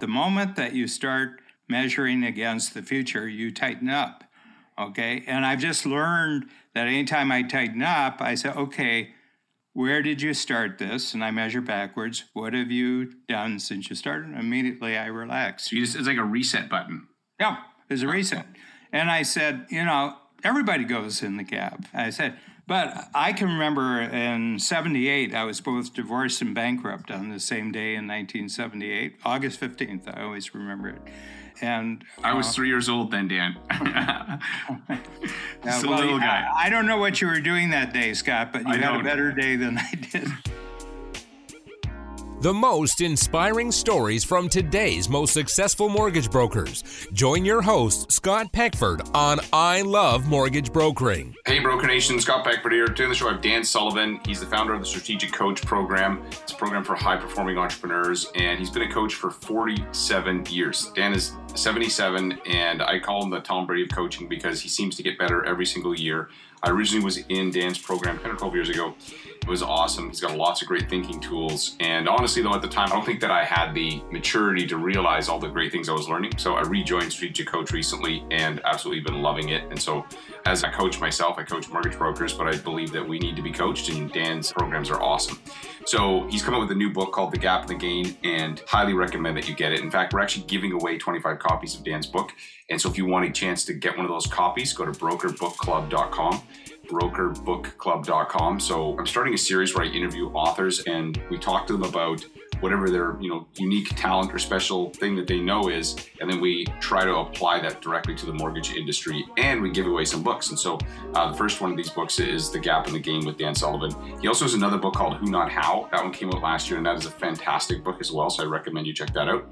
The moment that you start measuring against the future, you tighten up. Okay. And I've just learned that anytime I tighten up, I say, okay, where did you start this? And I measure backwards. What have you done since you started? Immediately I relax. So just, it's like a reset button. Yeah, it's a reset. And I said, you know, everybody goes in the gap. I said, but I can remember in 78, I was both divorced and bankrupt on the same day in 1978, August 15th. I always remember it. And I was uh, three years old then, Dan. Just a little guy. I, I, don't know what you were doing that day, Scott, but you I had a better day than I did. The most inspiring stories from today's most successful mortgage brokers. Join your host, Scott Peckford, on I Love Mortgage Brokering. Hey, Broker Nation, Scott Peckford here. Today on the show, I have Dan Sullivan. He's the founder of the Strategic Coach Program. It's a program for high performing entrepreneurs, and he's been a coach for 47 years. Dan is 77, and I call him the Tom Brady of coaching because he seems to get better every single year. I originally was in Dan's program 10 or 12 years ago. It was awesome. He's got lots of great thinking tools. And honestly, though, at the time, I don't think that I had the maturity to realize all the great things I was learning. So I rejoined Strategic Coach recently and absolutely been loving it. And so as a coach myself, I coach mortgage brokers, but I believe that we need to be coached, and Dan's programs are awesome. So he's come up with a new book called The Gap and the Gain, and highly recommend that you get it. In fact, we're actually giving away 25 copies of Dan's book. And so if you want a chance to get one of those copies, go to brokerbookclub.com brokerbookclub.com. So I'm starting a series where I interview authors and we talk to them about whatever their you know unique talent or special thing that they know is and then we try to apply that directly to the mortgage industry and we give away some books. And so uh, the first one of these books is the gap and the gain with dan sullivan. He also has another book called who not how. That one came out last year and that is a fantastic book as well so i recommend you check that out.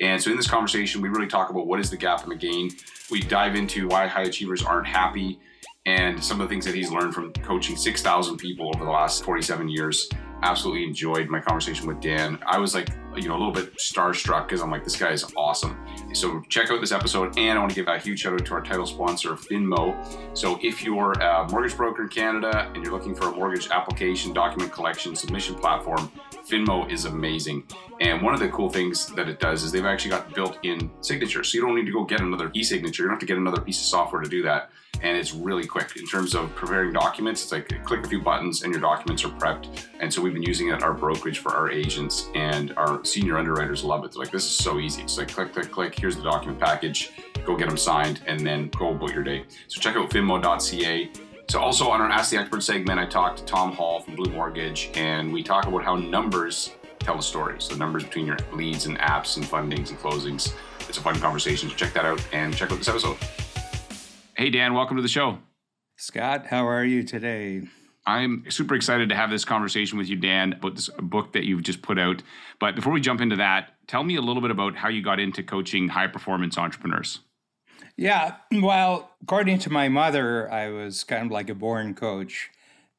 And so in this conversation we really talk about what is the gap and the gain we dive into why high achievers aren't happy and some of the things that he's learned from coaching 6,000 people over the last 47 years. Absolutely enjoyed my conversation with Dan. I was like, you know, a little bit starstruck because I'm like, this guy is awesome. So check out this episode, and I want to give a huge shout out to our title sponsor, Finmo. So if you're a mortgage broker in Canada and you're looking for a mortgage application, document collection, submission platform, Finmo is amazing. And one of the cool things that it does is they've actually got built-in signatures, so you don't need to go get another e-signature. You don't have to get another piece of software to do that and it's really quick in terms of preparing documents. It's like click a few buttons and your documents are prepped. And so we've been using it at our brokerage for our agents, and our senior underwriters love it. They're like, this is so easy. It's like click, click, click. Here's the document package. Go get them signed, and then go about your day. So check out finmo.ca. So also on our Ask the Expert segment, I talked to Tom Hall from Blue Mortgage, and we talk about how numbers tell a story. So numbers between your leads and apps and fundings and closings. It's a fun conversation. So check that out and check out this episode. Hey, Dan, welcome to the show. Scott, how are you today? I'm super excited to have this conversation with you, Dan, about this book that you've just put out. But before we jump into that, tell me a little bit about how you got into coaching high performance entrepreneurs. Yeah, well, according to my mother, I was kind of like a born coach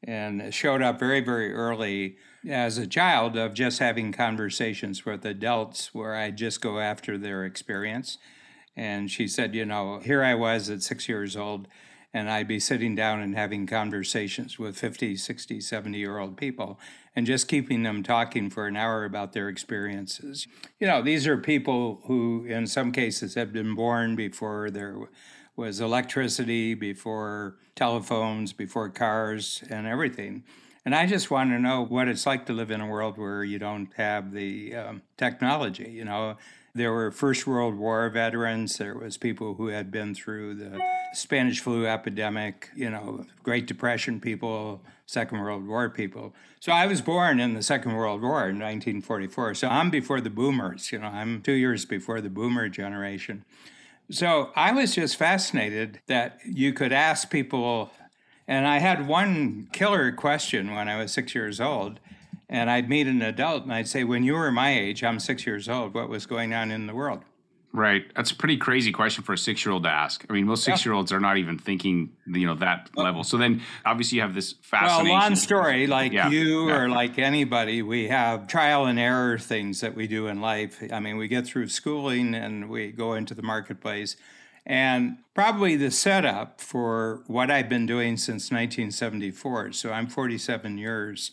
and showed up very, very early as a child of just having conversations with adults where I just go after their experience and she said, you know, here I was at six years old, and I'd be sitting down and having conversations with 50, 60, 70 year old people and just keeping them talking for an hour about their experiences. You know, these are people who, in some cases, have been born before there was electricity, before telephones, before cars, and everything. And I just want to know what it's like to live in a world where you don't have the um, technology. You know, there were First World War veterans. There was people who had been through the Spanish flu epidemic, you know, Great Depression people, Second World War people. So I was born in the Second World War in 1944. So I'm before the boomers, you know, I'm two years before the boomer generation. So I was just fascinated that you could ask people, and I had one killer question when I was six years old and I'd meet an adult and I'd say, when you were my age, I'm six years old, what was going on in the world? Right. That's a pretty crazy question for a six year old to ask. I mean, most six year olds are not even thinking, you know, that level. So then obviously you have this fascination. Well, long story, like yeah. you yeah. or like anybody, we have trial and error things that we do in life. I mean, we get through schooling and we go into the marketplace. And probably the setup for what I've been doing since 1974. So I'm 47 years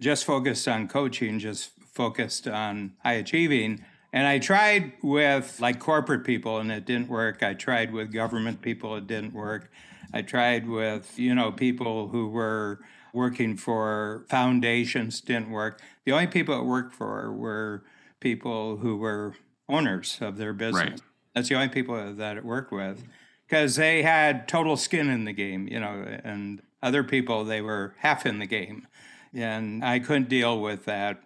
just focused on coaching, just focused on high achieving, And I tried with like corporate people and it didn't work. I tried with government people, it didn't work. I tried with, you know, people who were working for foundations, didn't work. The only people it worked for were people who were owners of their business. Right. That's the only people that it worked with because they had total skin in the game, you know, and other people, they were half in the game. And I couldn't deal with that.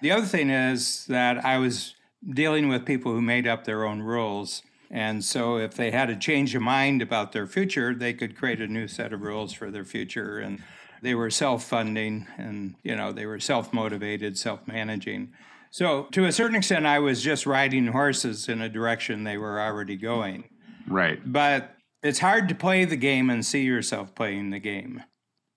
The other thing is that I was dealing with people who made up their own rules. And so if they had a change of mind about their future, they could create a new set of rules for their future. And they were self-funding and, you know, they were self-motivated, self-managing. So to a certain extent, I was just riding horses in a direction they were already going. Right. But it's hard to play the game and see yourself playing the game.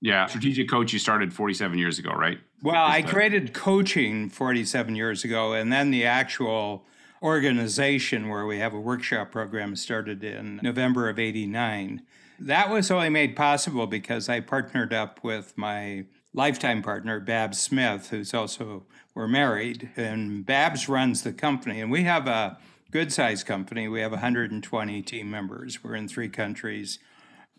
Yeah. Strategic coach, you started 47 years ago, right? Well, I created coaching 47 years ago, and then the actual organization where we have a workshop program started in November of 89. That was only made possible because I partnered up with my lifetime partner, Babs Smith, who's also, we're married, and Babs runs the company. And we have a good sized company. We have 120 team members. We're in three countries.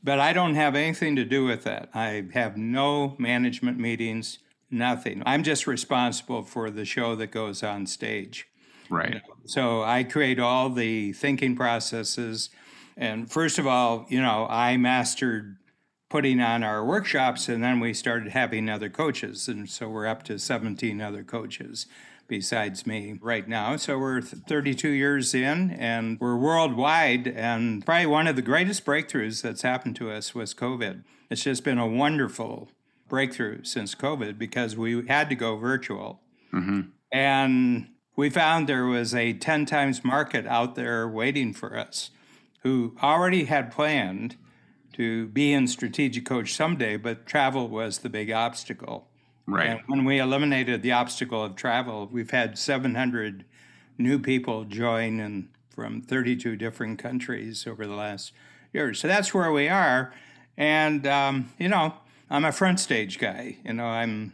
But I don't have anything to do with that. I have no management meetings, nothing. I'm just responsible for the show that goes on stage. Right. So I create all the thinking processes. And first of all, you know, I mastered putting on our workshops and then we started having other coaches. And so we're up to 17 other coaches besides me right now. So we're 32 years in and we're worldwide. And probably one of the greatest breakthroughs that's happened to us was COVID. It's just been a wonderful breakthrough since COVID because we had to go virtual. Mm-hmm. And we found there was a 10 times market out there waiting for us who already had planned to be in strategic coach someday, but travel was the big obstacle. Right. And when we eliminated the obstacle of travel, we've had 700 new people join and from 32 different countries over the last year. So that's where we are. And, um, you know, I'm a front stage guy. You know, I'm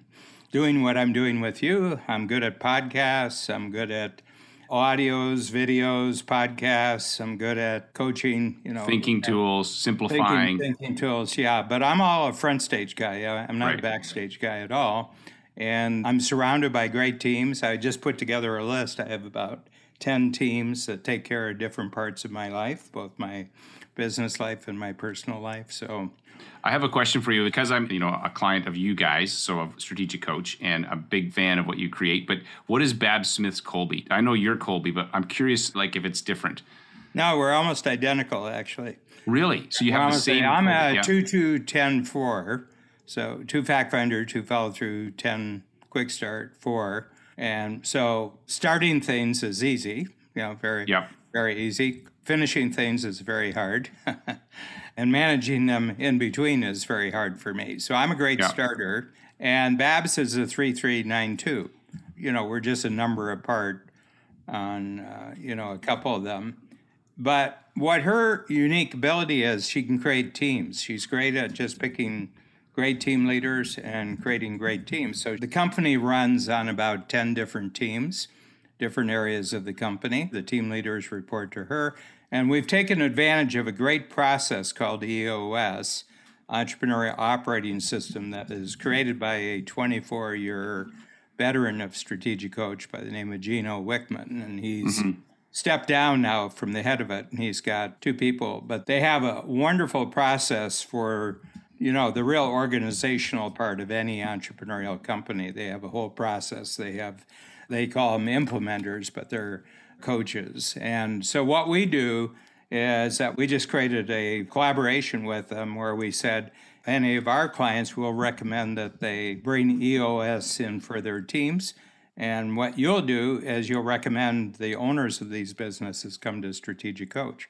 doing what I'm doing with you. I'm good at podcasts. I'm good at audios, videos, podcasts. I'm good at coaching, you know, thinking tools, simplifying. Thinking, thinking, tools, yeah. But I'm all a front stage guy. I'm not right. a backstage guy at all. And I'm surrounded by great teams. I just put together a list. I have about 10 teams that take care of different parts of my life, both my business life and my personal life. So I have a question for you because I'm, you know, a client of you guys, so a strategic coach and a big fan of what you create. But what is Babs Smith's Kolbe? I know you're Kolbe, but I'm curious, like, if it's different. No, we're almost identical, actually. Really? So you have the same. I'm a yeah. two two ten four. So two fact finder, two follow through, ten quick start, four. And so starting things is easy, you know, very yep. very easy. Finishing things is very hard. and managing them in between is very hard for me. So I'm a great yeah. starter, and Babs is a three three nine two. You know, we're just a number apart on uh, you know a couple of them, but what her unique ability is, she can create teams. She's great at just picking great team leaders and creating great teams. So the company runs on about 10 different teams, different areas of the company. The team leaders report to her, and we've taken advantage of a great process called EOS, Entrepreneurial Operating System, that is created by a 24 year veteran of strategic coach by the name of Gino Wickman. And he's mm-hmm. stepped down now from the head of it, and he's got two people. But they have a wonderful process for you know the real organizational part of any entrepreneurial company they have a whole process they have they call them implementers but they're coaches. And so what we do is that we just created a collaboration with them where we said any of our clients will recommend that they bring EOS in for their teams. And what you'll do is you'll recommend the owners of these businesses come to Strategic Coach.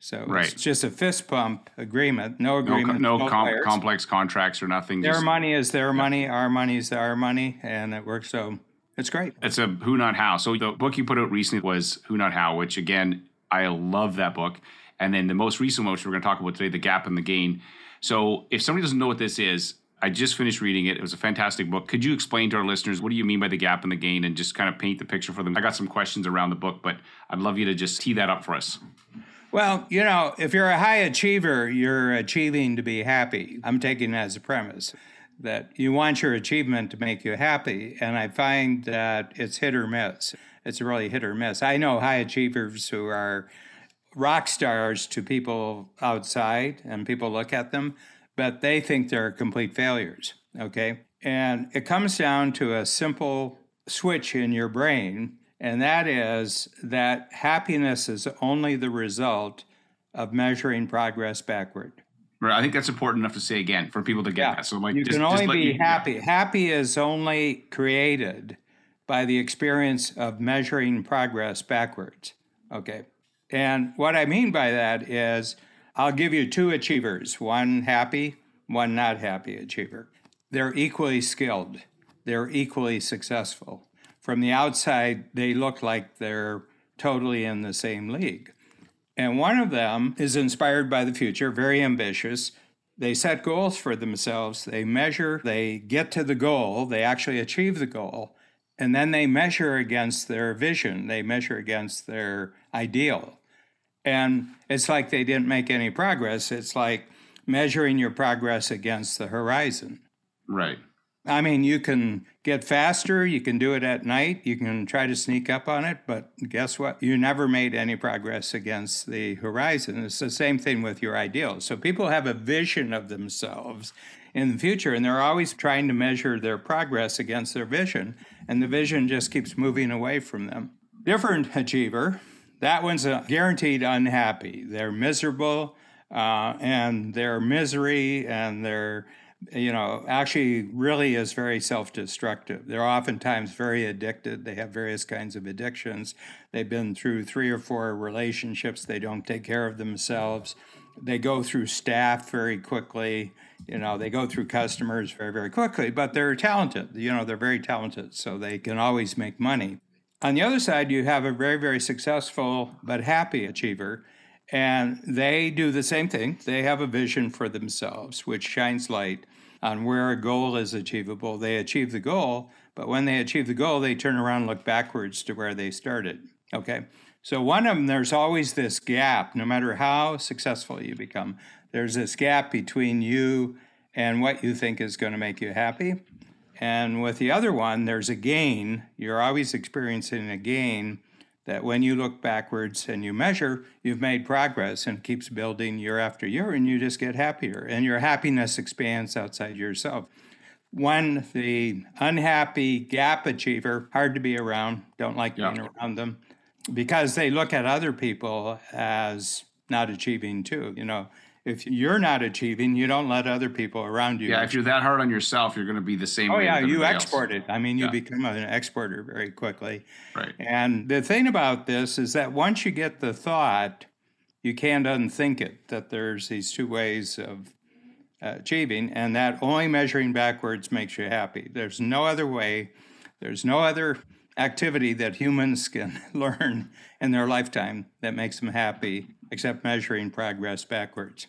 So right. it's just a fist pump agreement, no agreement, no, no com- complex contracts or nothing. Their just, money is their yeah. money, our money is our money, and it works. So it's great. It's a who not how. So the book you put out recently was Who Not How, which again I love that book. And then the most recent one, which we're going to talk about today, The Gap and the Gain. So if somebody doesn't know what this is, I just finished reading it. It was a fantastic book. Could you explain to our listeners what do you mean by the gap and the gain and just kind of paint the picture for them? I got some questions around the book, but I'd love you to just tee that up for us. Well, you know, if you're a high achiever, you're achieving to be happy. I'm taking that as a premise that you want your achievement to make you happy. And I find that it's hit or miss. It's really hit or miss. I know high achievers who are rock stars to people outside and people look at them, but they think they're complete failures. Okay. And it comes down to a simple switch in your brain, and that is that happiness is only the result of measuring progress backward. Right. I think that's important enough to say again for people to get Yeah. that. So like you just, can only be you- happy. Happy is only created by the experience of measuring progress backwards. Okay. And what I mean by that is I'll give you two achievers one happy, one not happy achiever. They're equally skilled, they're equally successful. From the outside, they look like they're totally in the same league. And one of them is inspired by the future, very ambitious. They set goals for themselves, they measure, they get to the goal, they actually achieve the goal, and then they measure against their vision, they measure against their ideal. And it's like they didn't make any progress. It's like measuring your progress against the horizon. Right. I mean, you can get faster, you can do it at night, you can try to sneak up on it, but guess what? You never made any progress against the horizon. It's the same thing with your ideals. So people have a vision of themselves in the future, and they're always trying to measure their progress against their vision, and the vision just keeps moving away from them. Different achiever, that one's a guaranteed unhappy. They're miserable, uh, and their misery and their you know, actually really is very self destructive. They're oftentimes very addicted. They have various kinds of addictions. They've been through three or four relationships. They don't take care of themselves. They go through staff very quickly. You know, they go through customers very, very quickly, but they're talented. You know, they're very talented, so they can always make money. On the other side, you have a very, very successful but happy achiever and they do the same thing. They have a vision for themselves, which shines light on where a goal is achievable. They achieve the goal, but when they achieve the goal, they turn around and look backwards to where they started. Okay. So, one of them, there's always this gap, no matter how successful you become, there's this gap between you and what you think is going to make you happy. And with the other one, there's a gain. You're always experiencing a gain that when you look backwards and you measure, you've made progress and keeps building year after year, and you just get happier, and your happiness expands outside yourself. One, the unhappy gap achiever, hard to be around, don't like being around them because they look at other people as not achieving too. You know, if you're not achieving, you don't let other people around you. Yeah, if you're that hard on yourself, you're going to be the same Oh yeah, you everybody else. export it. I mean, you Yeah. become an exporter very quickly. Right. And the thing about this is that once you get the thought, you can't unthink it. That there's these two ways of uh, achieving, and that only measuring backwards makes you happy. There's no other way. There's no other activity that humans can learn in their lifetime that makes them happy except measuring progress backwards.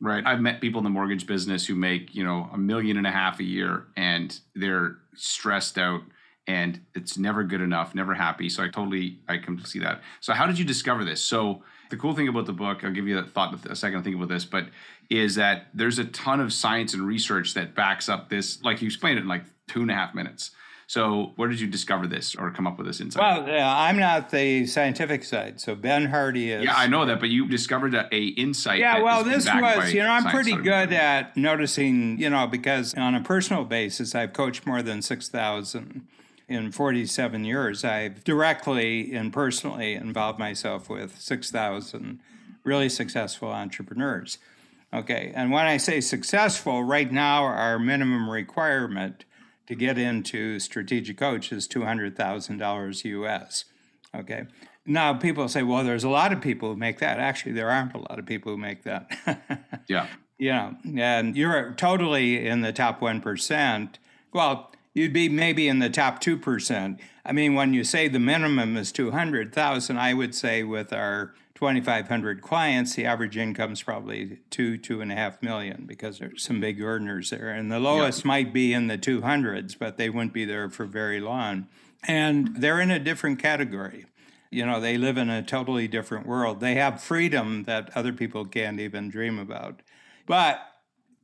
Right. I've met people in the mortgage business who make, you know, a million and a half a year and they're stressed out and it's never good enough, never happy. So I totally, I can see that. So how did you discover this? So the cool thing about the book, I'll give you a thought a second to think about this, but is that there's a ton of science and research that backs up this, like you explained it in like two and a half minutes. So where did you discover this or come up with this insight? Well, yeah, I'm not the scientific side, so Ben Hardy is. yeah, I know that, but you discovered a, a insight. Yeah, well, this was, you know, I'm pretty good at noticing, you know, because on a personal basis, I've coached more than 6,000 in 47 years. I've directly and personally involved myself with 6,000 really successful entrepreneurs. Okay, and when I say successful, right now, our minimum requirement to get into strategic coach is $200,000 US. Okay. Now, people say, well, there's a lot of people who make that. Actually, there aren't a lot of people who make that. Yeah. Yeah. and you're totally in the top 1%. Well, you'd be maybe in the top 2%. I mean, when you say the minimum is 200,000, I would say with our 2,500 clients, the average income is probably two, two and a half million because there's some big earners there. And the lowest might be in the 200s, but they wouldn't be there for very long. And they're in a different category. You know, they live in a totally different world. They have freedom that other people can't even dream about. But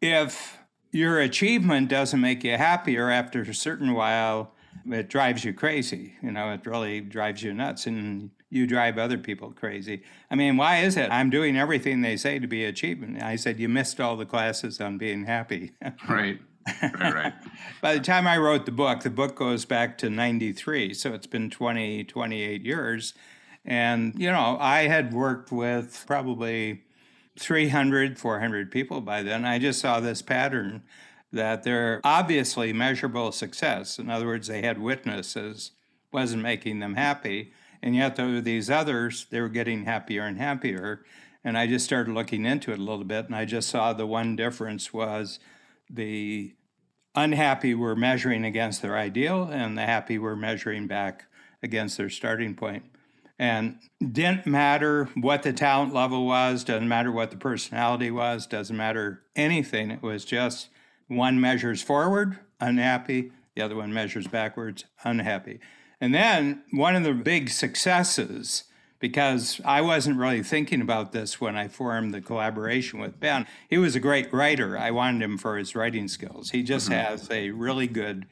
if your achievement doesn't make you happier after a certain while, it drives you crazy. You know, it really drives you nuts and you drive other people crazy. I mean, why is it? I'm doing everything they say to be achievement. I said, You missed all the classes on being happy. right. Right, right. By the time I wrote the book, the book goes back to 93. So it's been 20, 28 years. And, you know, I had worked with probably 300, 400 people by then. I just saw this pattern that they're obviously measurable success. In other words, they had witnesses, wasn't making them happy. And yet there were these others, they were getting happier and happier. And I just started looking into it a little bit, and I just saw the one difference was the unhappy were measuring against their ideal, and the happy were measuring back against their starting point. And didn't matter what the talent level was, doesn't matter what the personality was, doesn't matter anything. It was just one measures forward, unhappy, the other one measures backwards, unhappy. And then one of the big successes, because I wasn't really thinking about this when I formed the collaboration with Ben, he was a great writer. I wanted him for his writing skills. He just mm-hmm. has a really good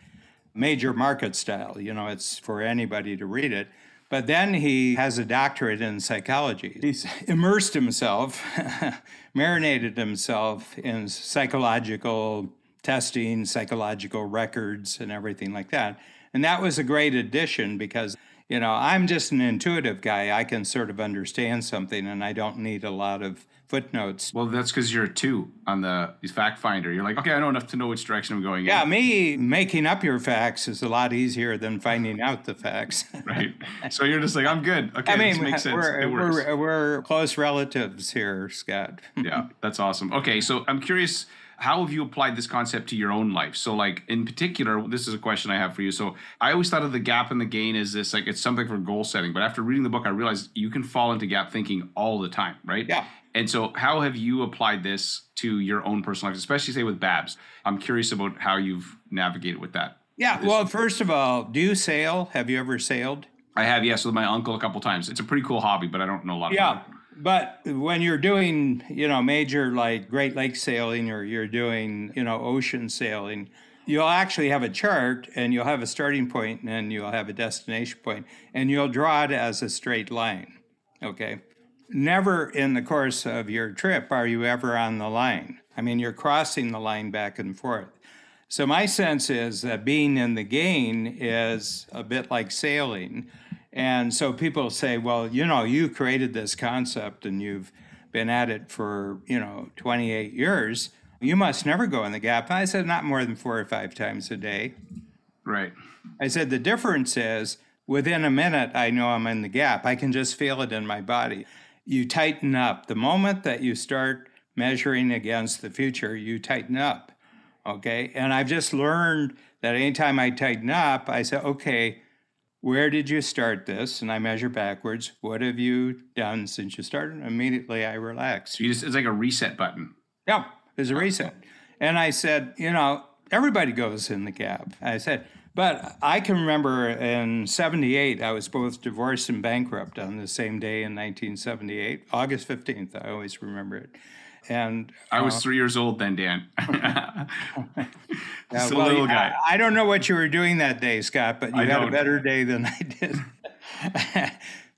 major market style. You know, it's for anybody to read it. But then he has a doctorate in psychology. He's immersed himself, marinated himself in psychological testing, psychological records, and everything like that. And that was a great addition because, you know, I'm just an intuitive guy. I can sort of understand something and I don't need a lot of footnotes. Well, that's because you're a two on the fact finder. You're like, okay, I know enough to know which direction I'm going. Yeah, in. me making up your facts is a lot easier than finding out the facts. right. So you're just like, I'm good. Okay, I mean, this makes sense. We're, we're, we're close relatives here, Scott. yeah, that's awesome. Okay, so I'm curious how have you applied this concept to your own life? So, like in particular, this is a question I have for you. So, I always thought of the gap and the gain as this like it's something for goal setting, but after reading the book, I realized you can fall into gap thinking all the time, right? Yeah. And so, how have you applied this to your own personal life, especially say with Babs? I'm curious about how you've navigated with that. Yeah. Well, first of all, do you sail? Have you ever sailed? I have, yes, with my uncle a couple times. It's a pretty cool hobby, but I don't know a lot yeah. about it. But when you're doing, you know, major like Great Lake sailing or you're doing, you know, ocean sailing, you'll actually have a chart and you'll have a starting point and you'll have a destination point and you'll draw it as a straight line. Okay. Never in the course of your trip are you ever on the line. I mean, you're crossing the line back and forth. So, my sense is that being in the gain is a bit like sailing and so people say, well, you know, you created this concept and you've been at it for, you know, 28 years. You must never go in the gap. And I said, not more than four or five times a day. Right. I said, the difference is within a minute, I know I'm in the gap. I can just feel it in my body. You tighten up. The moment that you start measuring against the future, you tighten up. Okay. And I've just learned that anytime I tighten up, I say, okay, where did you start this? And I measure backwards. What have you done since you started? Immediately I relax. So just, it's like a reset button. Yeah, there's a reset. And I said, you know, everybody goes in the gap. I said, but I can remember in 78, I was both divorced and bankrupt on the same day in 1978, August 15th. I always remember it. And I was uh, three years old then, Dan. yeah, well, a little guy. I, I, don't know what you were doing that day, Scott, but you I had don't. a better day than I did.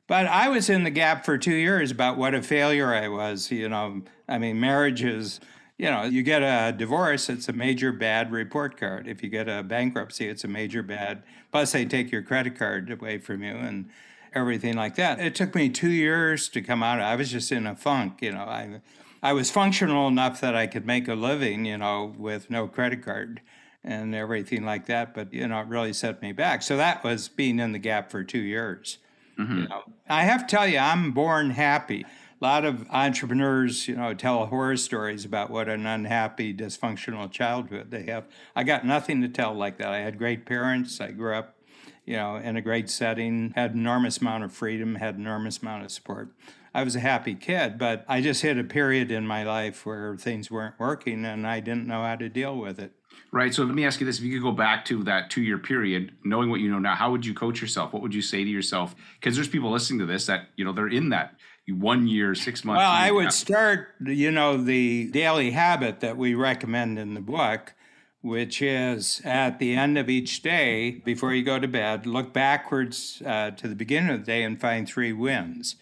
but I was in the gap for two years about what a failure I was. You know, I mean, marriage is, you know, you get a divorce, it's a major bad report card. If you get a bankruptcy, it's a major bad. Plus, they take your credit card away from you and everything like that. It took me two years to come out. I was just in a funk, you know. I I was functional enough that I could make a living, you know, with no credit card and everything like that. But you know, it really set me back. So that was being in the gap for two years. Mm-hmm. You know, I have to tell you, I'm born happy. A lot of entrepreneurs, you know, tell horror stories about what an unhappy, dysfunctional childhood they have. I got nothing to tell like that. I had great parents. I grew up, you know, in a great setting, had enormous amount of freedom, had enormous amount of support. I was a happy kid, but I just hit a period in my life where things weren't working and I didn't know how to deal with it. Right. So let me ask you this: If you could go back to that two-year period, knowing what you know now, how would you coach yourself? What would you say to yourself? Because there's people listening to this that you know they're in that one year, six months. Well, I would start, you know, the daily habit that we recommend in the book, which is at the end of each day, before you go to bed, look backwards uh, to the beginning of the day and find three wins.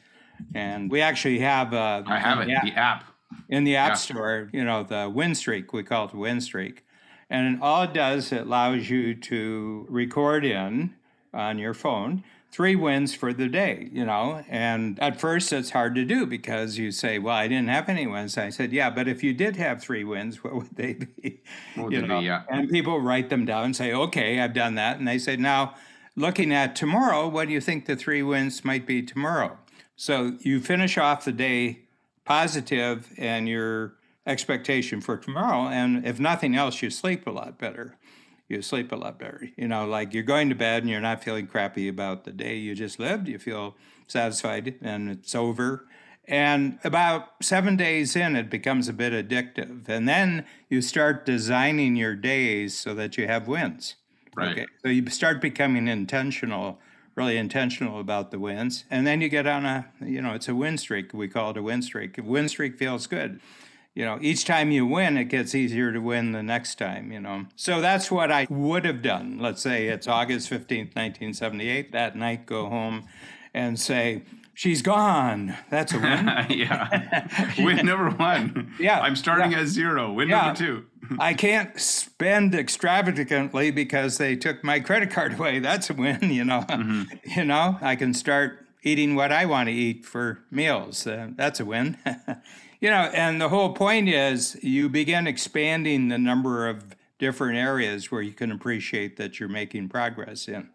And we actually have a. I have it. App, the app in the app yeah. store. You know, the win streak. We call it the win streak, and all it does it allows you to record in on your phone three wins for the day, you know. And at first, it's hard to do because you say, "Well, I didn't have any wins." I said, "Yeah, but if you did have three wins, what would they be?" What would you they know? Be, yeah. And people write them down and say, "Okay, I've done that." And they say, "Now, looking at tomorrow, what do you think the three wins might be tomorrow?" So you finish off the day positive and your expectation for tomorrow, and if nothing else, you sleep a lot better you sleep a lot better. You know, like you're going to bed and you're not feeling crappy about the day you just lived. You feel satisfied and it's over. And about seven days in, it becomes a bit addictive. And then you start designing your days so that you have wins. Right. Okay. So you start becoming intentional, really intentional about the wins. And then you get on a, you know, it's a win streak. We call it a win streak. A win streak feels good you know, each time you win, it gets easier to win the next time, you know. So that's what I would have done. Let's say it's August 15th, 1978. That night, go home and say, She's gone. That's a win. yeah. Win number one. Yeah. I'm starting yeah. at zero. Win yeah. number two. I can't spend extravagantly because they took my credit card away. That's a win, you know. Mm-hmm. You know, I can start eating what I want to eat for meals. Uh, that's a win. You know, and the whole point is you begin expanding the number of different areas where you can appreciate that you're making progress in.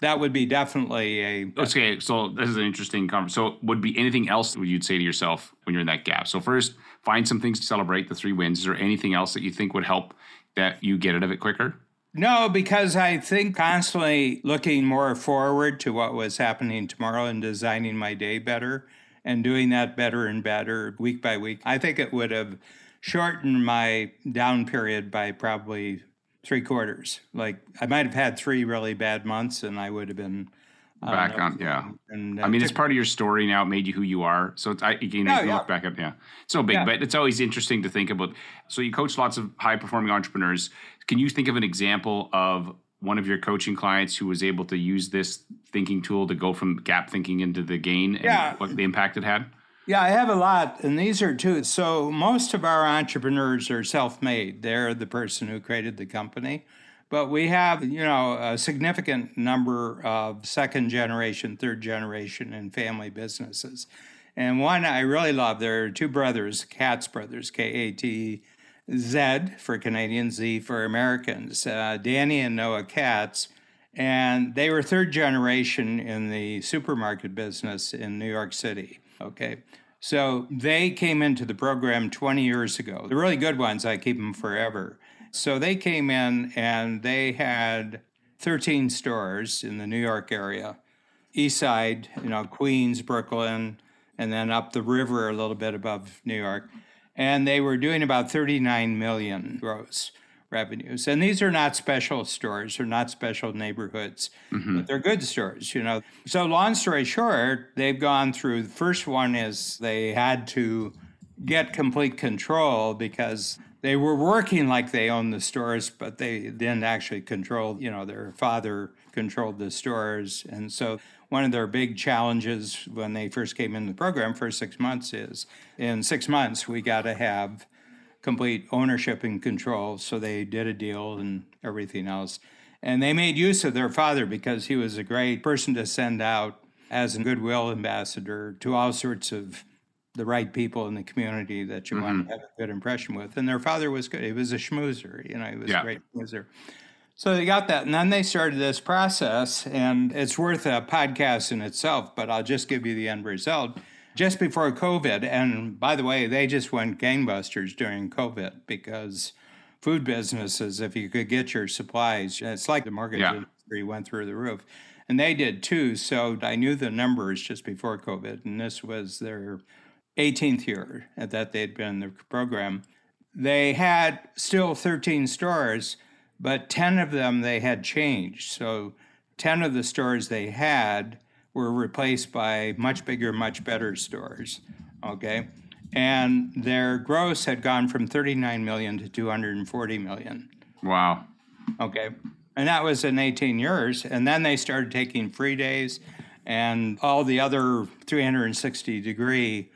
That would be definitely a okay. So this is an interesting conversation. So would be anything else that you'd say to yourself when you're in that gap? So first, find some things to celebrate the three wins. Is there anything else that you think would help that you get out of it quicker? No, because I think constantly looking more forward to what was happening tomorrow and designing my day better and doing that better and better week by week. I think it would have shortened my down period by probably three quarters. Like I might have had three really bad months, and I would have been back know, on. Yeah, and, uh, I mean, it's part of your story now. It made you who you are. So it's, I, you know, oh, you yeah. look back at yeah, it's so big, yeah. but it's always interesting to think about. So you coach lots of high performing entrepreneurs. Can you think of an example of one of your coaching clients who was able to use this thinking tool to go from gap thinking into the gain and yeah. what the impact it had? Yeah, I have a lot, and these are two. So most of our entrepreneurs are self-made. They're the person who created the company. But we have, you know, a significant number of second generation, third generation, and family businesses. And one I really love, there are two brothers, Katz brothers, K A T Z for Canadians, Z for Americans, uh, Danny and Noah Katz. And they were third generation in the supermarket business in New York City. Okay. So they came into the program 20 years ago. The really good ones, I keep them forever. So they came in and they had 13 stores in the New York area, East Side, you know, Queens, Brooklyn, and then up the river a little bit above New York and they were doing about 39 million gross revenues. And these are not special stores, they're not special neighborhoods, mm-hmm. but they're good stores, you know. So long story short, they've gone through the first one is they had to get complete control because they were working like they owned the stores, but they didn't actually control, you know, their father controlled the stores. And so one of their big challenges when they first came in the program for six months is in six months, we got to have complete ownership and control. So they did a deal and everything else. And they made use of their father because he was a great person to send out as a goodwill ambassador to all sorts of the right people in the community that you mm-hmm. want to have a good impression with. And their father was good. He was a schmoozer, you know, he was yeah. a great schmoozer. So they got that. And then they started this process, and it's worth a podcast in itself, but I'll just give you the end result. Just before COVID. And by the way, they just went gangbusters during COVID because food businesses, if you could get your supplies, it's like the mortgage Yeah. industry went through the roof. And they did too. So I knew the numbers just before COVID. And this was their 18th year that they'd been in the program. They had still 13 stores, but 10 of them they had changed. So 10 of the stores they had were replaced by much bigger, much better stores. Okay. And their gross had gone from 39 million to 240 million. Wow. Okay. And that was in 18 years. And then they started taking free days and all the other 360 degree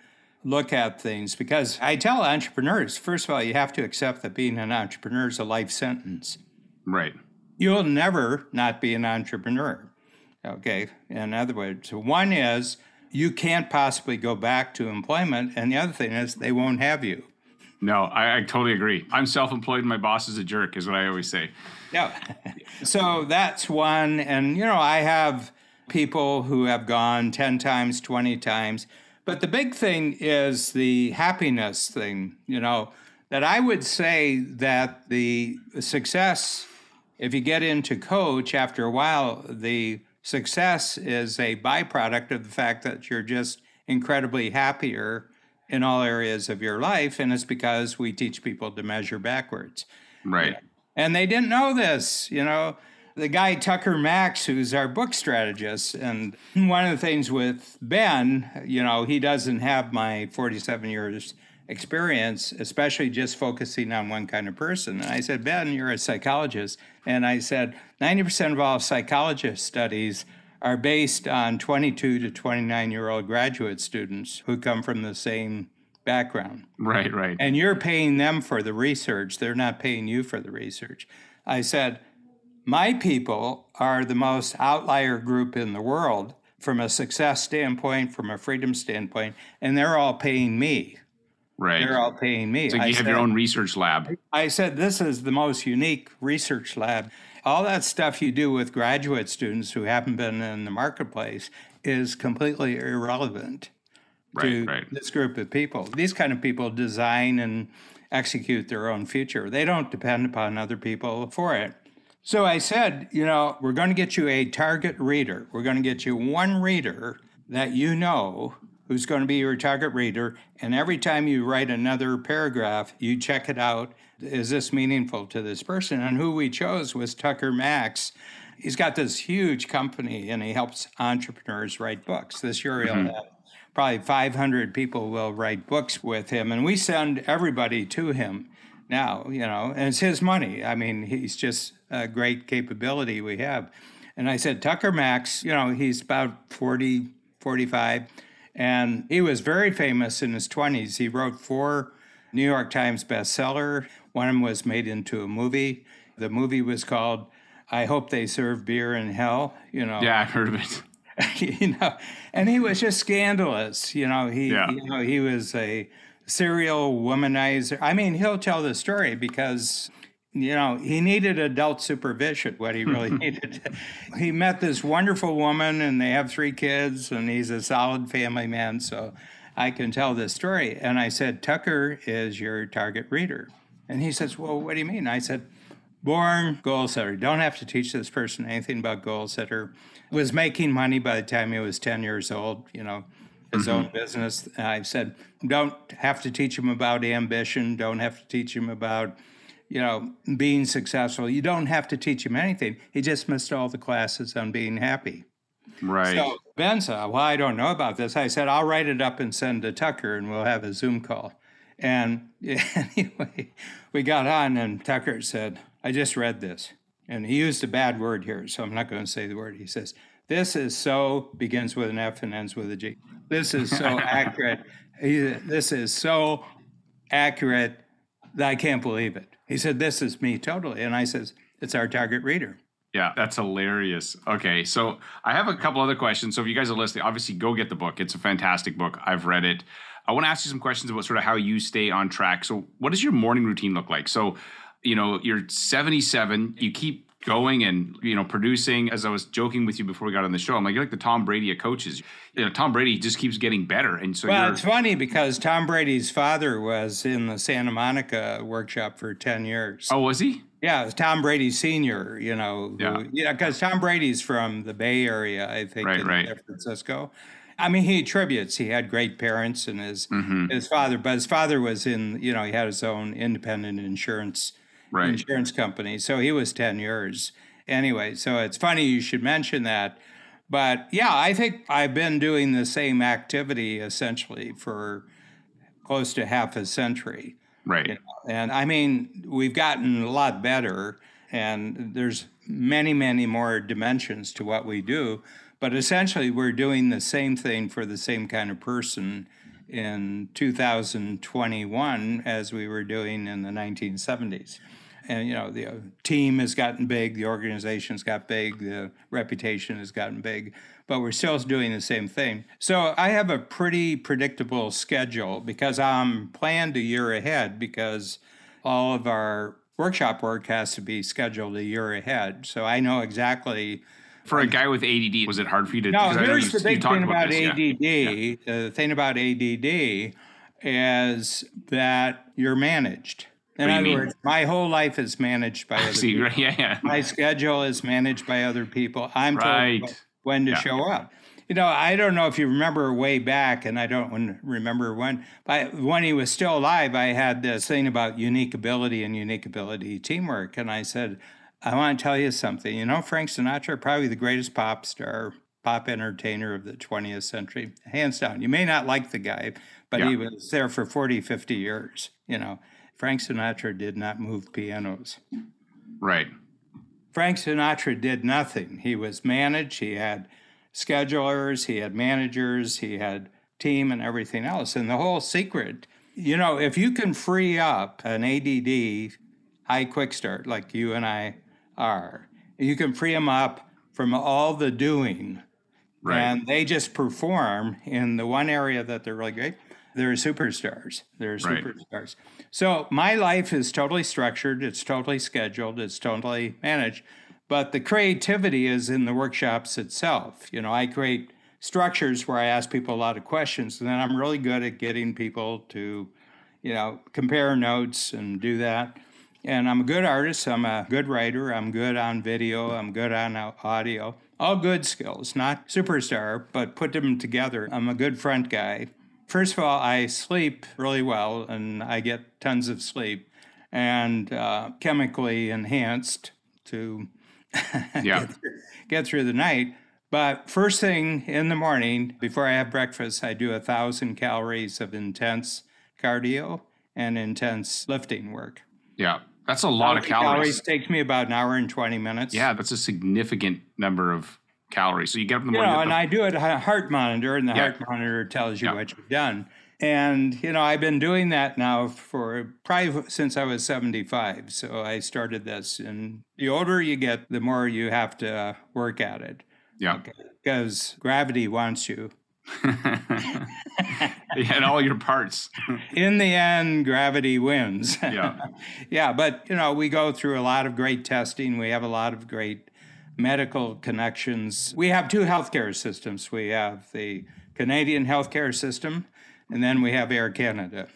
look at things because I tell entrepreneurs, first of all, you have to accept that being an entrepreneur is a life sentence. Right. You'll never not be an entrepreneur. Okay. In other words, one is you can't possibly go back to employment. And the other thing is they won't have you. No, I, I totally agree. I'm self-employed. and My boss is a jerk, is what I always say. Yeah. so that's one. And, you know, I have people who have gone 10 times, 20 times. But the big thing is the happiness thing, you know, that I would say that the success, if you get into coach after a while, the success is a byproduct of the fact that you're just incredibly happier in all areas of your life. And it's because we teach people to measure backwards. Right. And they didn't know this, you know. The guy Tucker Max, who's our book strategist, and one of the things with Ben, you know, he doesn't have my 47 years experience, especially just focusing on one kind of person. And I said, Ben, you're a psychologist. And I said, 90% of all psychologist studies are based on 22 to 29 year old graduate students who come from the same background. Right. Right. And you're paying them for the research. They're not paying you for the research. I said, my people are the most outlier group in the world from a success standpoint, from a freedom standpoint, and they're all paying me. Right. They're all paying me. so you I have said, your own research lab. I said, this is the most unique research lab. All that stuff you do with graduate students who haven't been in the marketplace is completely irrelevant Right. to Right. this group of people. These kind of people design and execute their own future. They don't depend upon other people for it. So I said, you know, we're going to get you a target reader. We're going to get you one reader that you know who's going to be your target reader. And every time you write another paragraph, you check it out. Is this meaningful to this person? And who we chose was Tucker Max. He's got this huge company and he helps entrepreneurs write books. This year he'll mm-hmm. have probably 500 people will write books with him, and we send everybody to him now, you know, and it's his money. I mean, he's just a great capability we have. And I said, Tucker Max, you know, he's about 40, 45, and he was very famous in his 20s. He wrote four New York Times bestseller. One of them was made into a movie. The movie was called I Hope They Serve Beer in Hell, you know Yeah, I've heard of it. you know, and he was just scandalous. You know, he Yeah. you know he was a serial womanizer. I mean, he'll tell the story because you know he needed adult supervision. What he really needed. He met this wonderful woman, and they have three kids, and he's a solid family man. So I can tell this story. And I said, Tucker is your target reader, and he says, Well, what do you mean? I said born goal setter. Don't have to teach this person anything about goal setter. Was making money by the time he was 10 years old, you know, his own mm-hmm. business. I said, don't have to teach him about ambition. Don't have to teach him about, you know, being successful. You don't have to teach him anything. He just missed all the classes on being happy. Right. So Ben said, Well, I don't know about this. I said, I'll write it up and send to Tucker and we'll have a Zoom call. And anyway, we got on and Tucker said, I just read this. And he used a bad word here, so I'm not going to say the word. He says, This is so, begins with an F and ends with a G. This is so accurate. He, this is so accurate that I can't believe it. He said, This is me totally. And I says, It's our target reader. Yeah, that's hilarious. Okay, so I have a couple other questions. So if you guys are listening, obviously go get the book. It's a fantastic book. I've read it. I want to ask you some questions about sort of how you stay on track. So what does your morning routine look like? So, you know, you're 77, you keep going and you know producing. As I was joking with you before we got on the show, I'm like you're like the Tom Brady of coaches. You know, Tom Brady just keeps getting better, and so Well, it's funny because Tom Brady's father was in the Santa Monica workshop for 10 years. oh, was he? Yeah, it's Tom Brady Sr., you know. Yeah. Because Tom Brady's from the Bay Area, I think, Right, in right. San Francisco. I mean, he attributes he had great parents and his Mm-hmm. his father, but his father was in, you know, he had his own independent insurance Right. insurance company. So he was 10 years. Anyway, so it's funny you should mention that. But yeah, I think I've been doing the same activity essentially for close to half a century. Right. You know, and I mean, we've gotten a lot better, and there's many, many more dimensions to what we do. But essentially, we're doing the same thing for the same kind of person in 2021 as we were doing in the 1970s. And you know, the uh, team has gotten big, the organization's got big, the reputation has gotten big, but we're still doing the same thing. So I have a pretty predictable schedule because I'm planned a year ahead because all of our workshop work has to be scheduled a year ahead. So I know exactly For a guy with ADD, was it hard for you to? no, 'cause I know here's the big thing about, this, yeah. ADD. The thing about ADD is that you're managed. In What do you other mean? words, my whole life is managed by other See, people. right, yeah, yeah. My schedule is managed by other people. I'm Right. told when to Yeah. show up. You know, I don't know if you remember way back, and I don't remember when, but when he was still alive, I had this thing about unique ability and unique ability teamwork. And I said, I want to tell you something. You know, Frank Sinatra, probably the greatest pop star, pop entertainer of the 20th century, hands down. You may not like the guy, but he was there for 40, 50 years. You know, Frank Sinatra did not move pianos. Right. Frank Sinatra did nothing. He was managed, he had schedulers, he had managers, he had team and everything else. And the whole secret, you know, if you can free up an ADD high quick start like you and I are, you can free them up from all the doing Right. and they just perform in the one area that they're really great. They're superstars. They're Right. So my life is totally structured. It's totally scheduled. It's totally managed. But the creativity is in the workshops itself. You know, I create structures where I ask people a lot of questions, and then I'm really good at getting people to, you know, compare notes and do that. And I'm a good artist. I'm a good writer. I'm good on video. I'm good on audio. All good skills, not superstar, but put them together. I'm a good front guy. First of all, I sleep really well and I get tons of sleep and uh, chemically enhanced to Yeah. get through the night. But first thing in the morning, before I have breakfast, I do a thousand calories of intense cardio and intense lifting work. Yeah. That's a lot of 1,000 calories. takes me about an hour and 20 minutes. Yeah, that's a significant number of calories. So you get in the You know, and get I do it a heart monitor, and the Yeah. heart monitor tells you Yeah. what you've done. And, you know, I've been doing that now for probably since I was 75. So I started this. And the older you get, the more you have to work at it the, yeah. because gravity wants you. and all your parts. In the end, gravity wins. Yeah. yeah, but, you know, we go through a lot of great testing. We have a lot of great medical connections. We have two healthcare systems. We have the Canadian healthcare system, and then we have Air Canada.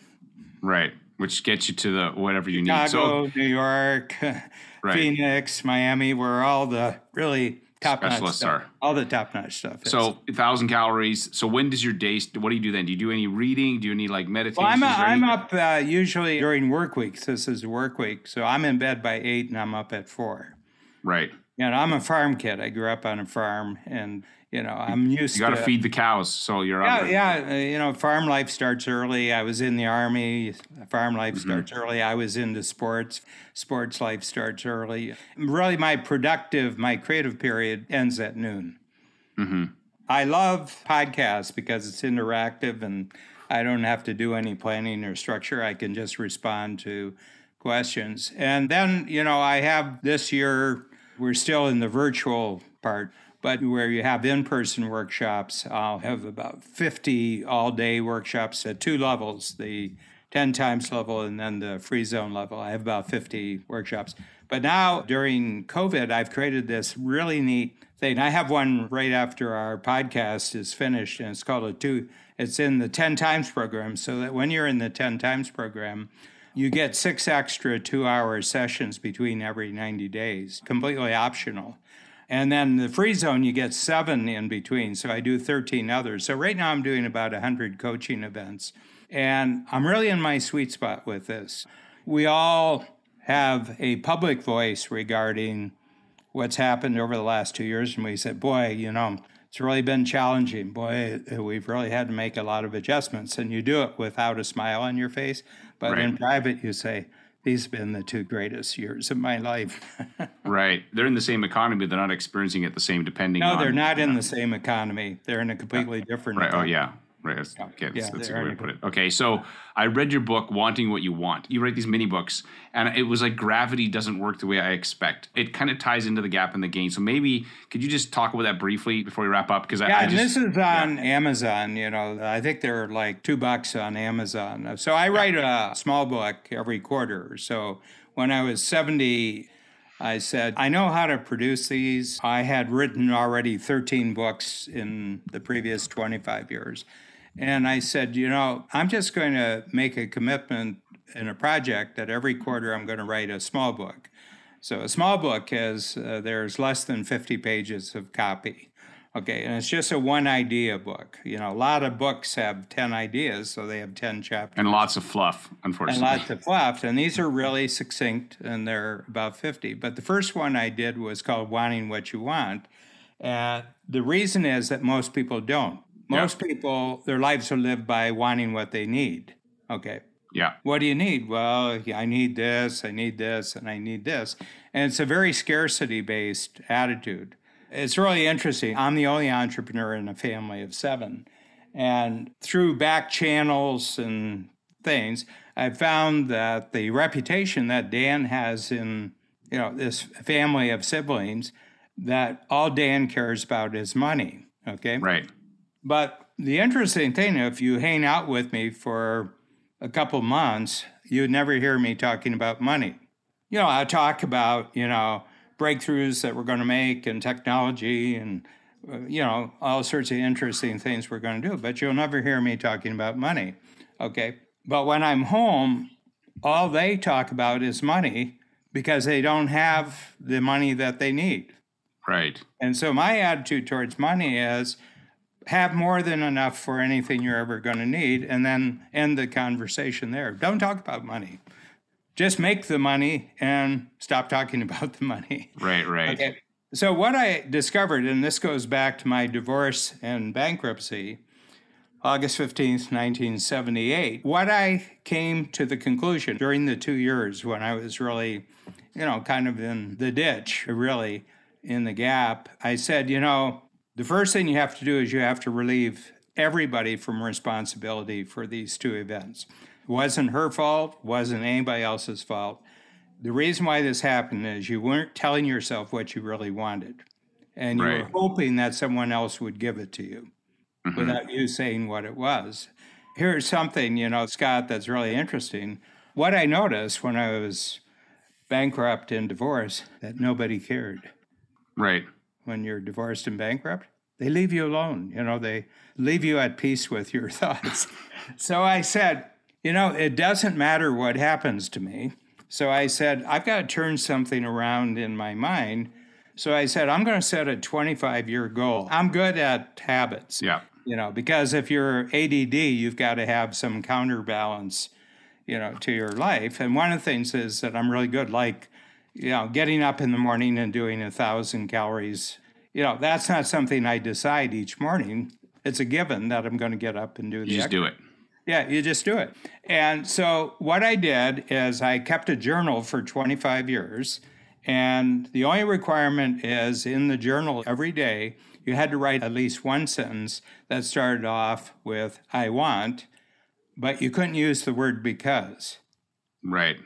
right. Which gets you to the whatever you need. Chicago, So New York, right. Phoenix, Miami, where all the really top notch Specialists stuff, are. all the top notch stuff. Is. so a thousand calories. So when does your day? What do you do then? Do you do any reading? Do you any like meditation? well, I'm, I'm up uh, usually during work weeks. This is work week, so I'm in bed by eight and I'm up at four. Right. You know, I'm a farm kid. I grew up on a farm, and you know, I'm used You got to feed the cows, so you're Yeah, up. yeah. uh, You know, farm life starts early. I was in the army. Farm life Mm-hmm. starts early. I was into sports. Sports life starts early. Really, my productive, my creative period ends at noon. Mm-hmm. I love podcasts because it's interactive and I don't have to do any planning or structure. I can just respond to questions. And then, you know, I have this year, we're still in the virtual part, but where you have in person workshops, I'll have about 50 all day workshops at two levels the 10 times level and then the free zone level. I have about 50 workshops. But now during COVID, I've created this really neat thing. I have one right after our podcast is finished, and it's called a two. It's in the 10 times program, so that when you're in the 10 times program, you get six extra two hour sessions between every 90 days, completely optional. And then the free zone, you get seven in between. So I do 13 others. So right now I'm doing about 100 coaching events. And I'm really in my sweet spot with this. We all have a public voice regarding what's happened over the last two years. And we said, boy, you know, it's really been challenging. Boy, we've really had to make a lot of adjustments. And you do it without a smile on your face. But right. in private, you say, these have been the two greatest years of my life. right. They're in the same economy, they're not experiencing it the same depending no, on. No, they're not in the same economy. They're in a completely different Right. Economy. Oh, yeah. Right. That's, okay, that's, yeah, that's a good way to put it. Okay. So I read your book, Wanting What You Want. You write these mini books, and it was like gravity doesn't work the way I expect. It kind of ties into the gap and the gain. So maybe could you just talk about that briefly before we wrap up? Because yeah, I, I just, this is on yeah. Amazon. You know, I think they're like two bucks on Amazon. So I write a small book every quarter. So when I was 70, I said, I know how to produce these. I had written already 13 books in the previous 25 years. And I said, you know, I'm just going to make a commitment in a project that every quarter I'm going to write a small book. So a small book is uh, there's less than 50 pages of copy. Okay, and it's just a one idea book. You know, a lot of books have 10 ideas, so they have 10 chapters. And lots of fluff, unfortunately. And lots of fluff. And these are really succinct, and they're about 50. But the first one I did was called Wanting What You Want. And the reason is that most people don't. Most yeah. people, their lives are lived by wanting what they need. Okay. Yeah. What do you need? Well, I need this, I need this, and I need this. And it's a very scarcity based attitude. It's really interesting. I'm the only entrepreneur in a family of seven. And through back channels and things, I found that the reputation that Dan has in, you know, this family of siblings, that all Dan cares about is money. Okay. Right. But the interesting thing, if you hang out with me for a couple months, you'd never hear me talking about money. You know, I talk about, you know, breakthroughs that we're going to make and technology and, uh, you know, all sorts of interesting things we're going to do, but you'll never hear me talking about money. Okay. But when I'm home, all they talk about is money because they don't have the money that they need. Right. And so my attitude towards money is, have more than enough for anything you're ever going to need and then end the conversation there. Don't talk about money. Just make the money and stop talking about the money. Right, right. Okay. So, what I discovered, and this goes back to my divorce and bankruptcy, August 15th, 1978, what I came to the conclusion during the two years when I was really, you know, kind of in the ditch, really in the gap, I said, you know, the first thing you have to do is you have to relieve everybody from responsibility for these two events. It wasn't her fault, wasn't anybody else's fault. The reason why this happened is you weren't telling yourself what you really wanted. And you right. were hoping that someone else would give it to you mm-hmm. without you saying what it was. Here's something, you know, Scott, that's really interesting. What I noticed when I was bankrupt and divorced, that nobody cared. Right when you're divorced and bankrupt, they leave you alone. You know, they leave you at peace with your thoughts. so I said, you know, it doesn't matter what happens to me. So I said, I've got to turn something around in my mind. So I said, I'm going to set a 25 year goal. I'm good at habits. Yeah. You know, because if you're ADD, you've got to have some counterbalance, you know, to your life. And one of the things is that I'm really good, like you know, getting up in the morning and doing a thousand calories, you know, that's not something I decide each morning. It's a given that I'm going to get up and do the. You just do it. Yeah, you just do it. And so what I did is I kept a journal for 25 years. And the only requirement is in the journal every day, you had to write at least one sentence that started off with, I want, but you couldn't use the word because. Right.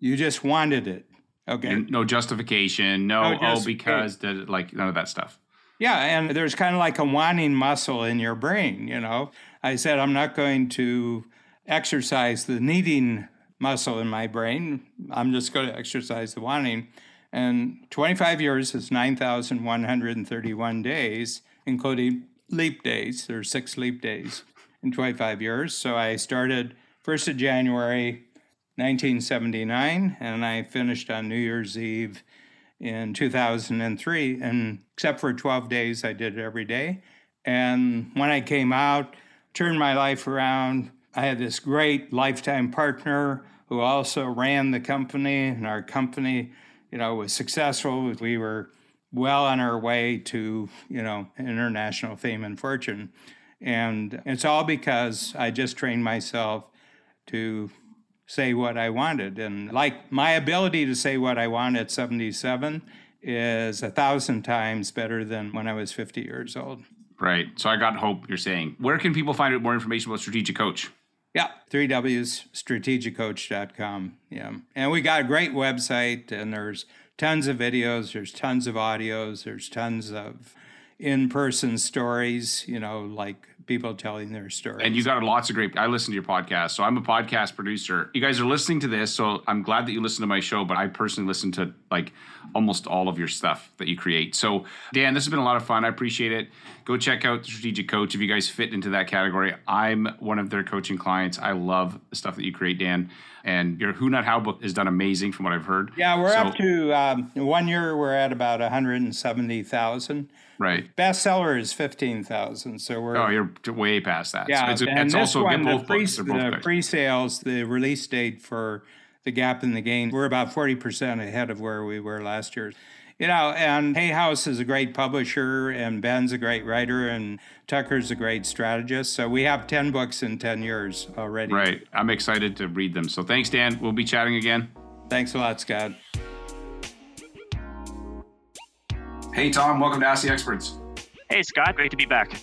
You just wanted it. Okay. And no justification. No, no oh, because the, like none of that stuff. Yeah, and there's kind of like a wanting muscle in your brain. You know, I said I'm not going to exercise the needing muscle in my brain. I'm just going to exercise the wanting. And 25 years is 9,131 days, including leap days. There are six leap days in 25 years. So I started 1st of January 1979, and I finished on New Year's Eve in 2003. And except for 12 days, I did it every day. And when I came out, turned my life around. I had this great lifetime partner who also ran the company, and our company, you know, was successful. We were well on our way to, you know, international fame and fortune. And it's all because I just trained myself to say what I wanted. And like my ability to say what I want at 77 is a thousand times better than when I was 50 years old. Right. So I got hope you're saying. Where can people find more information about Strategic Coach? Yeah, 3W's strategiccoach.com. Yeah. And we got a great website and there's tons of videos, there's tons of audios, there's tons of in-person stories, you know, like people telling their stories. And you got lots of great. I listen to your podcast, so I'm a podcast producer. You guys are listening to this, so I'm glad that you listen to my show. But I personally listen to like almost all of your stuff that you create. So Dan, this has been a lot of fun. I appreciate it. Go check out the Strategic Coach if you guys fit into that category. I'm one of their coaching clients. I love the stuff that you create, Dan. And your Who Not How book has done amazing from what I've heard. Yeah, we're so, up to um, one year. We're at about 170,000. Right. Bestseller is 15,000. So we're. Oh, you're way past that. Yeah. So it's, and it's this also one, the, pre, the pre-sales, the release date for The Gap and the Gain, we're about 40% ahead of where we were last year. You know, and Hay House is a great publisher, and Ben's a great writer, and Tucker's a great strategist. So we have 10 books in 10 years already. Right. I'm excited to read them. So thanks, Dan. We'll be chatting again. Thanks a lot, Scott. Hey, Tom. Welcome to Ask the Experts. Hey, Scott. Great to be back.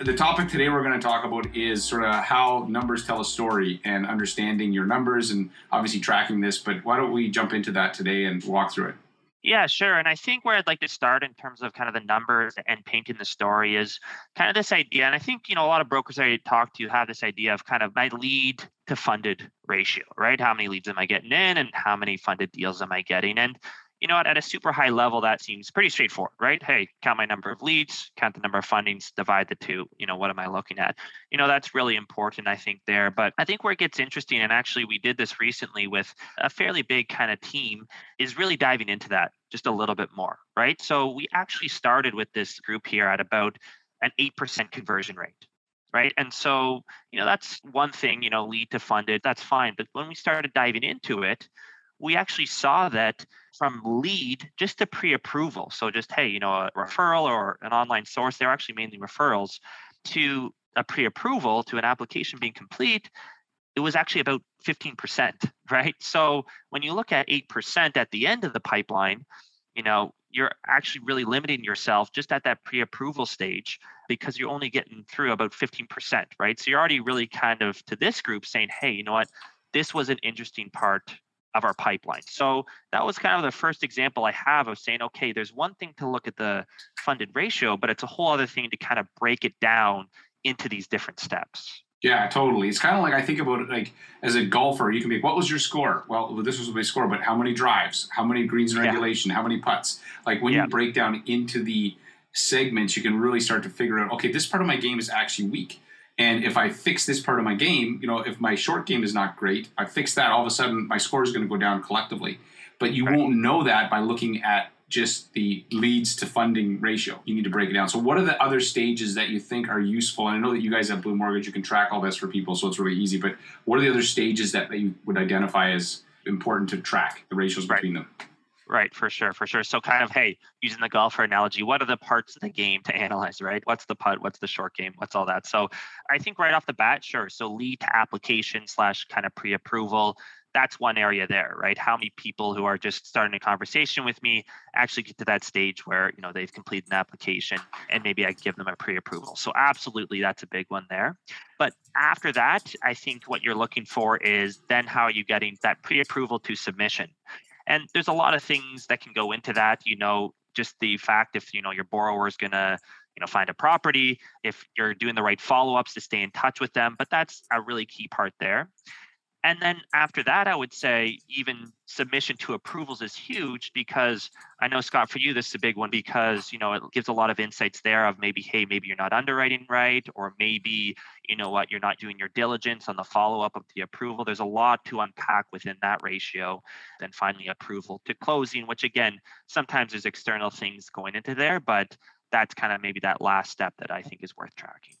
The topic today we're going to talk about is sort of how numbers tell a story and understanding your numbers and obviously tracking this. But why don't we jump into that today and walk through it? Yeah, sure. And I think where I'd like to start in terms of kind of the numbers and painting the story is kind of this idea. And I think, you know, a lot of brokers I talk to have this idea of kind of my lead to funded ratio, right? How many leads am I getting in and how many funded deals am I getting? And you know, what, at a super high level, that seems pretty straightforward, right? Hey, count my number of leads, count the number of fundings, divide the two. You know, what am I looking at? You know, that's really important, I think, there. But I think where it gets interesting, and actually we did this recently with a fairly big kind of team, is really diving into that just a little bit more, right? So we actually started with this group here at about an 8% conversion rate right and so you know that's one thing you know lead to funded that's fine but when we started diving into it we actually saw that from lead just to pre-approval so just hey you know a referral or an online source they're actually mainly referrals to a pre-approval to an application being complete it was actually about 15% right? So when you look at 8% at the end of the pipeline you know you're actually really limiting yourself just at that pre-approval stage because you're only getting through about 15% right? So you're already really kind of to this group saying hey you know what? This was an interesting part of our pipeline. So that was kind of the first example I have of saying, okay, there's one thing to look at the funded ratio, but it's a whole other thing to kind of break it down into these different steps. Yeah, totally. It's kind of like I think about it like as a golfer, you can be, what was your score? Well, this was my score, but how many drives? How many greens in regulation? Yeah. How many putts? Like when yeah. you break down into the segments, you can really start to figure out, okay, this part of my game is actually weak. And if I fix this part of my game, you know, if my short game is not great, I fix that, all of a sudden my score is going to go down collectively. But you right. won't know that by looking at just the leads to funding ratio. You need to break it down. So, what are the other stages that you think are useful? And I know that you guys have Blue Mortgage, you can track all this for people, so it's really easy. But what are the other stages that, that you would identify as important to track the ratios between them? Right, for sure, for sure. So kind of, hey, using the golfer analogy, what are the parts of the game to analyze, right? What's the putt? What's the short game? What's all that? So I think right off the bat, sure. So lead to application slash kind of pre-approval. That's one area there, right? How many people who are just starting a conversation with me actually get to that stage where you know they've completed an application and maybe I give them a pre-approval. So absolutely, that's a big one there. But after that, I think what you're looking for is then how are you getting that pre-approval to submission? And there's a lot of things that can go into that. You know, just the fact if you know your borrower is going to you know find a property if you're doing the right follow-ups to stay in touch with them but that's a really key part there and then after that, I would say even submission to approvals is huge because I know Scott, for you, this is a big one because you know it gives a lot of insights there of maybe, hey, maybe you're not underwriting right, or maybe you know what, you're not doing your diligence on the follow-up of the approval. There's a lot to unpack within that ratio. Then finally approval to closing, which again, sometimes there's external things going into there, but that's kind of maybe that last step that I think is worth tracking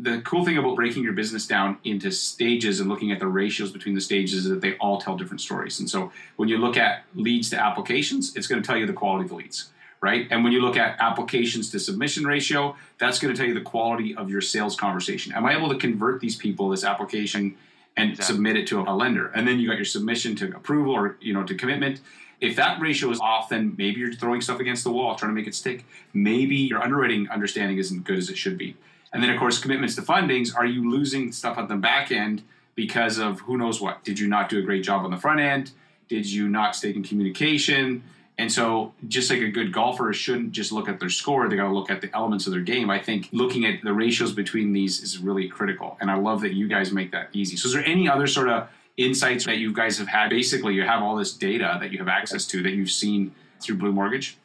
the cool thing about breaking your business down into stages and looking at the ratios between the stages is that they all tell different stories. And so when you look at leads to applications, it's going to tell you the quality of the leads, right? And when you look at applications to submission ratio, that's going to tell you the quality of your sales conversation. Am I able to convert these people, this application, and exactly. submit it to a lender? And then you got your submission to approval or you know to commitment. If that ratio is off, then maybe you're throwing stuff against the wall, trying to make it stick. Maybe your underwriting understanding isn't good as it should be. And then, of course, commitments to fundings. Are you losing stuff at the back end because of who knows what? Did you not do a great job on the front end? Did you not stay in communication? And so, just like a good golfer shouldn't just look at their score, they got to look at the elements of their game. I think looking at the ratios between these is really critical. And I love that you guys make that easy. So, is there any other sort of insights that you guys have had? Basically, you have all this data that you have access to that you've seen through Blue Mortgage?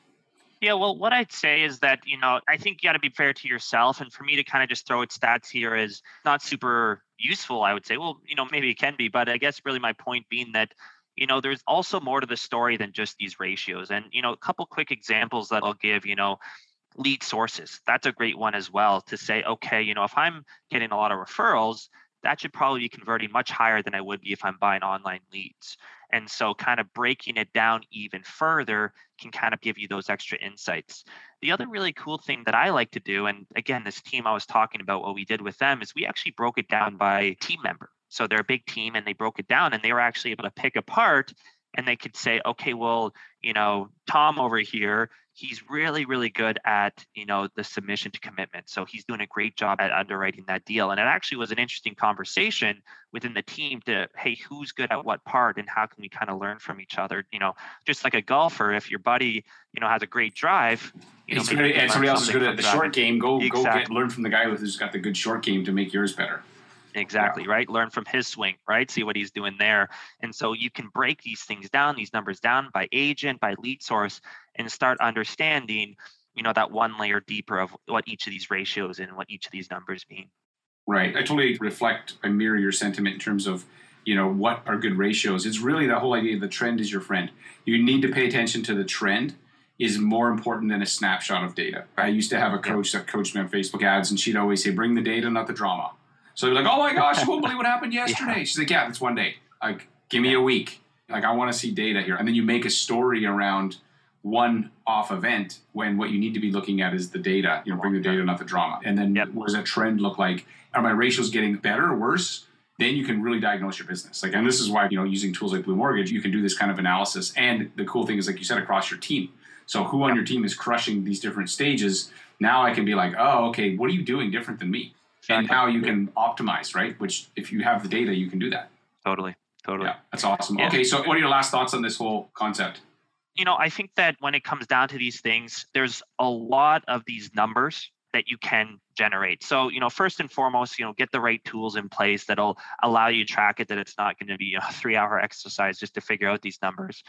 Yeah, well, what I'd say is that, you know, I think you got to be fair to yourself. And for me to kind of just throw its stats here is not super useful, I would say. Well, you know, maybe it can be, but I guess really my point being that, you know, there's also more to the story than just these ratios. And, you know, a couple quick examples that I'll give, you know, lead sources. That's a great one as well to say, okay, you know, if I'm getting a lot of referrals, that should probably be converting much higher than I would be if I'm buying online leads. And so, kind of breaking it down even further can kind of give you those extra insights. The other really cool thing that I like to do, and again, this team I was talking about, what we did with them is we actually broke it down by team member. So they're a big team and they broke it down and they were actually able to pick apart and they could say, okay, well, you know, Tom over here, he's really, really good at, you know, the submission to commitment. So he's doing a great job at underwriting that deal. And it actually was an interesting conversation within the team to, hey, who's good at what part and how can we kind of learn from each other? You know, just like a golfer, if your buddy, you know, has a great drive, you know, and somebody else is good at the short game, go exactly. go get learn from the guy who's got the good short game to make yours better. Exactly, yeah. right? Learn from his swing, right? See what he's doing there. And so you can break these things down, these numbers down by agent, by lead source, and start understanding, you know, that one layer deeper of what each of these ratios and what each of these numbers mean. Right. I totally reflect and mirror your sentiment in terms of, you know, what are good ratios. It's really the whole idea the trend is your friend. You need to pay attention to the trend is more important than a snapshot of data. I used to have a coach that coached me on Facebook ads, and she'd always say, bring the data, not the drama. So you're like, oh my gosh, you won't believe what happened yesterday. yeah. She's like, yeah, that's one day. Like, give me a week. Like, I want to see data here. And then you make a story around one off event when what you need to be looking at is the data. You know, bring the data, not the drama. And then yep. what does that trend look like? Are my ratios getting better or worse? Then you can really diagnose your business. Like, and this is why, you know, using tools like Blue Mortgage, you can do this kind of analysis. And the cool thing is, like you said, across your team. So who on your team is crushing these different stages? Now I can be like, oh, okay, what are you doing different than me? And how you can optimize, right? Which, if you have the data, you can do that. Totally. Totally. Yeah, that's awesome. Yeah. Okay, so what are your last thoughts on this whole concept? You know, I think that when it comes down to these things, there's a lot of these numbers that you can generate. So, you know, first and foremost, you know, get the right tools in place that'll allow you to track it, that it's not going to be a three hour exercise just to figure out these numbers.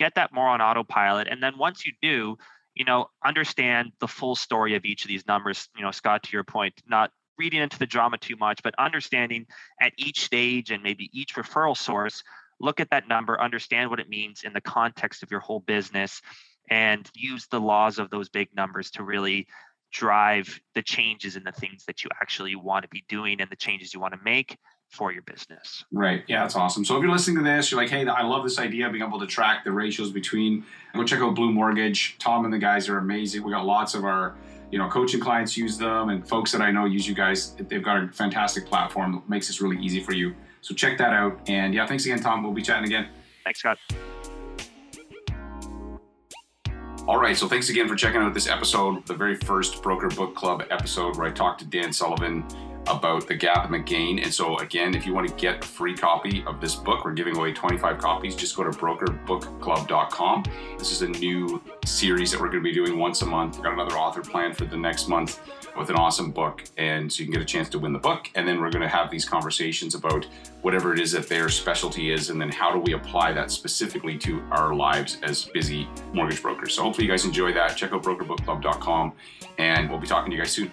Get that more on autopilot. And then once you do, you know, understand the full story of each of these numbers. You know, Scott, to your point, not reading into the drama too much, but understanding at each stage and maybe each referral source, look at that number, understand what it means in the context of your whole business, and use the laws of those big numbers to really drive the changes in the things that you actually want to be doing and the changes you want to make for your business. Right. Yeah, that's awesome. So if you're listening to this, you're like, hey, I love this idea of being able to track the ratios between. Go check out Blue Mortgage. Tom and the guys are amazing. We got lots of our you know, coaching clients use them and folks that I know use you guys. They've got a fantastic platform that makes this really easy for you. So check that out. And yeah, thanks again, Tom. We'll be chatting again. Thanks, Scott. All right, so thanks again for checking out this episode, the very first Broker Book Club episode where I talked to Dan Sullivan about the gap and the gain. And so, again, if you want to get a free copy of this book, we're giving away 25 copies. Just go to brokerbookclub.com. This is a new series that we're going to be doing once a month. We've got another author planned for the next month with an awesome book. And so you can get a chance to win the book. And then we're going to have these conversations about whatever it is that their specialty is. And then how do we apply that specifically to our lives as busy mortgage brokers. So hopefully you guys enjoy that. Check out brokerbookclub.com. And we'll be talking to you guys soon.